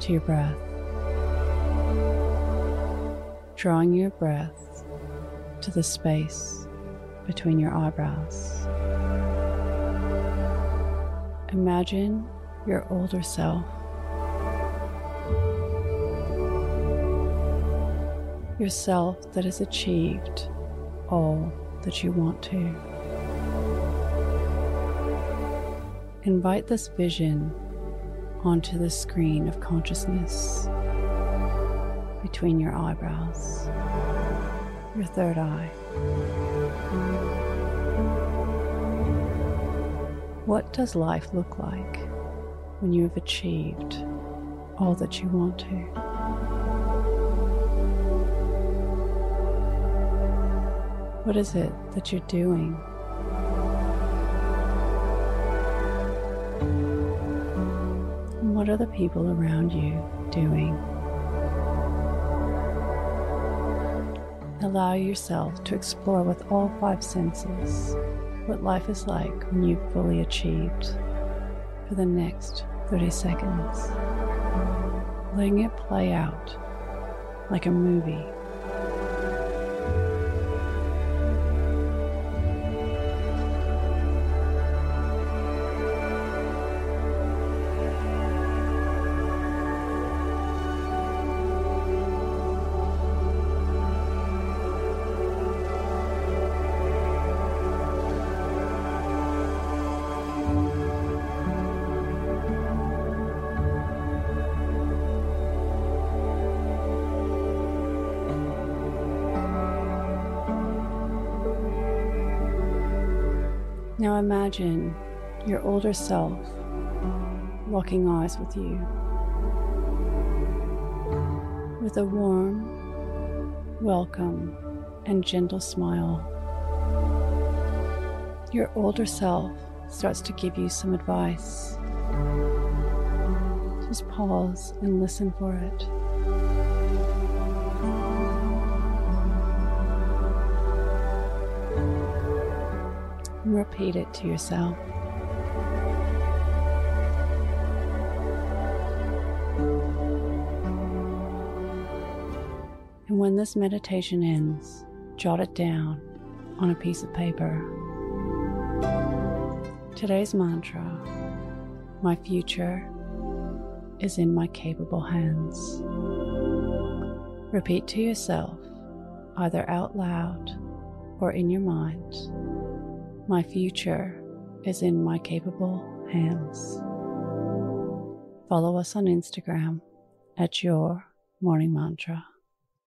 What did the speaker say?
to your breath. Drawing your breath to the space between your eyebrows. Imagine your older self. Yourself that has achieved all that you want to. Invite this vision onto the screen of consciousness between your eyebrows, your third eye. What does life look like when you have achieved all that you want to? What is it that you're doing What are the people around you doing? Allow yourself to explore with all five senses what life is like when you've fully achieved for the next 30 seconds. Letting it play out like a movie Now imagine your older self locking eyes with you with a warm, welcome, and gentle smile. Your older self starts to give you some advice. Just pause and listen for it. Repeat it to yourself. And when this meditation ends, jot it down on a piece of paper. Today's mantra My future is in my capable hands. Repeat to yourself, either out loud or in your mind. My future is in my capable hands. Follow us on Instagram at Your Morning Mantra.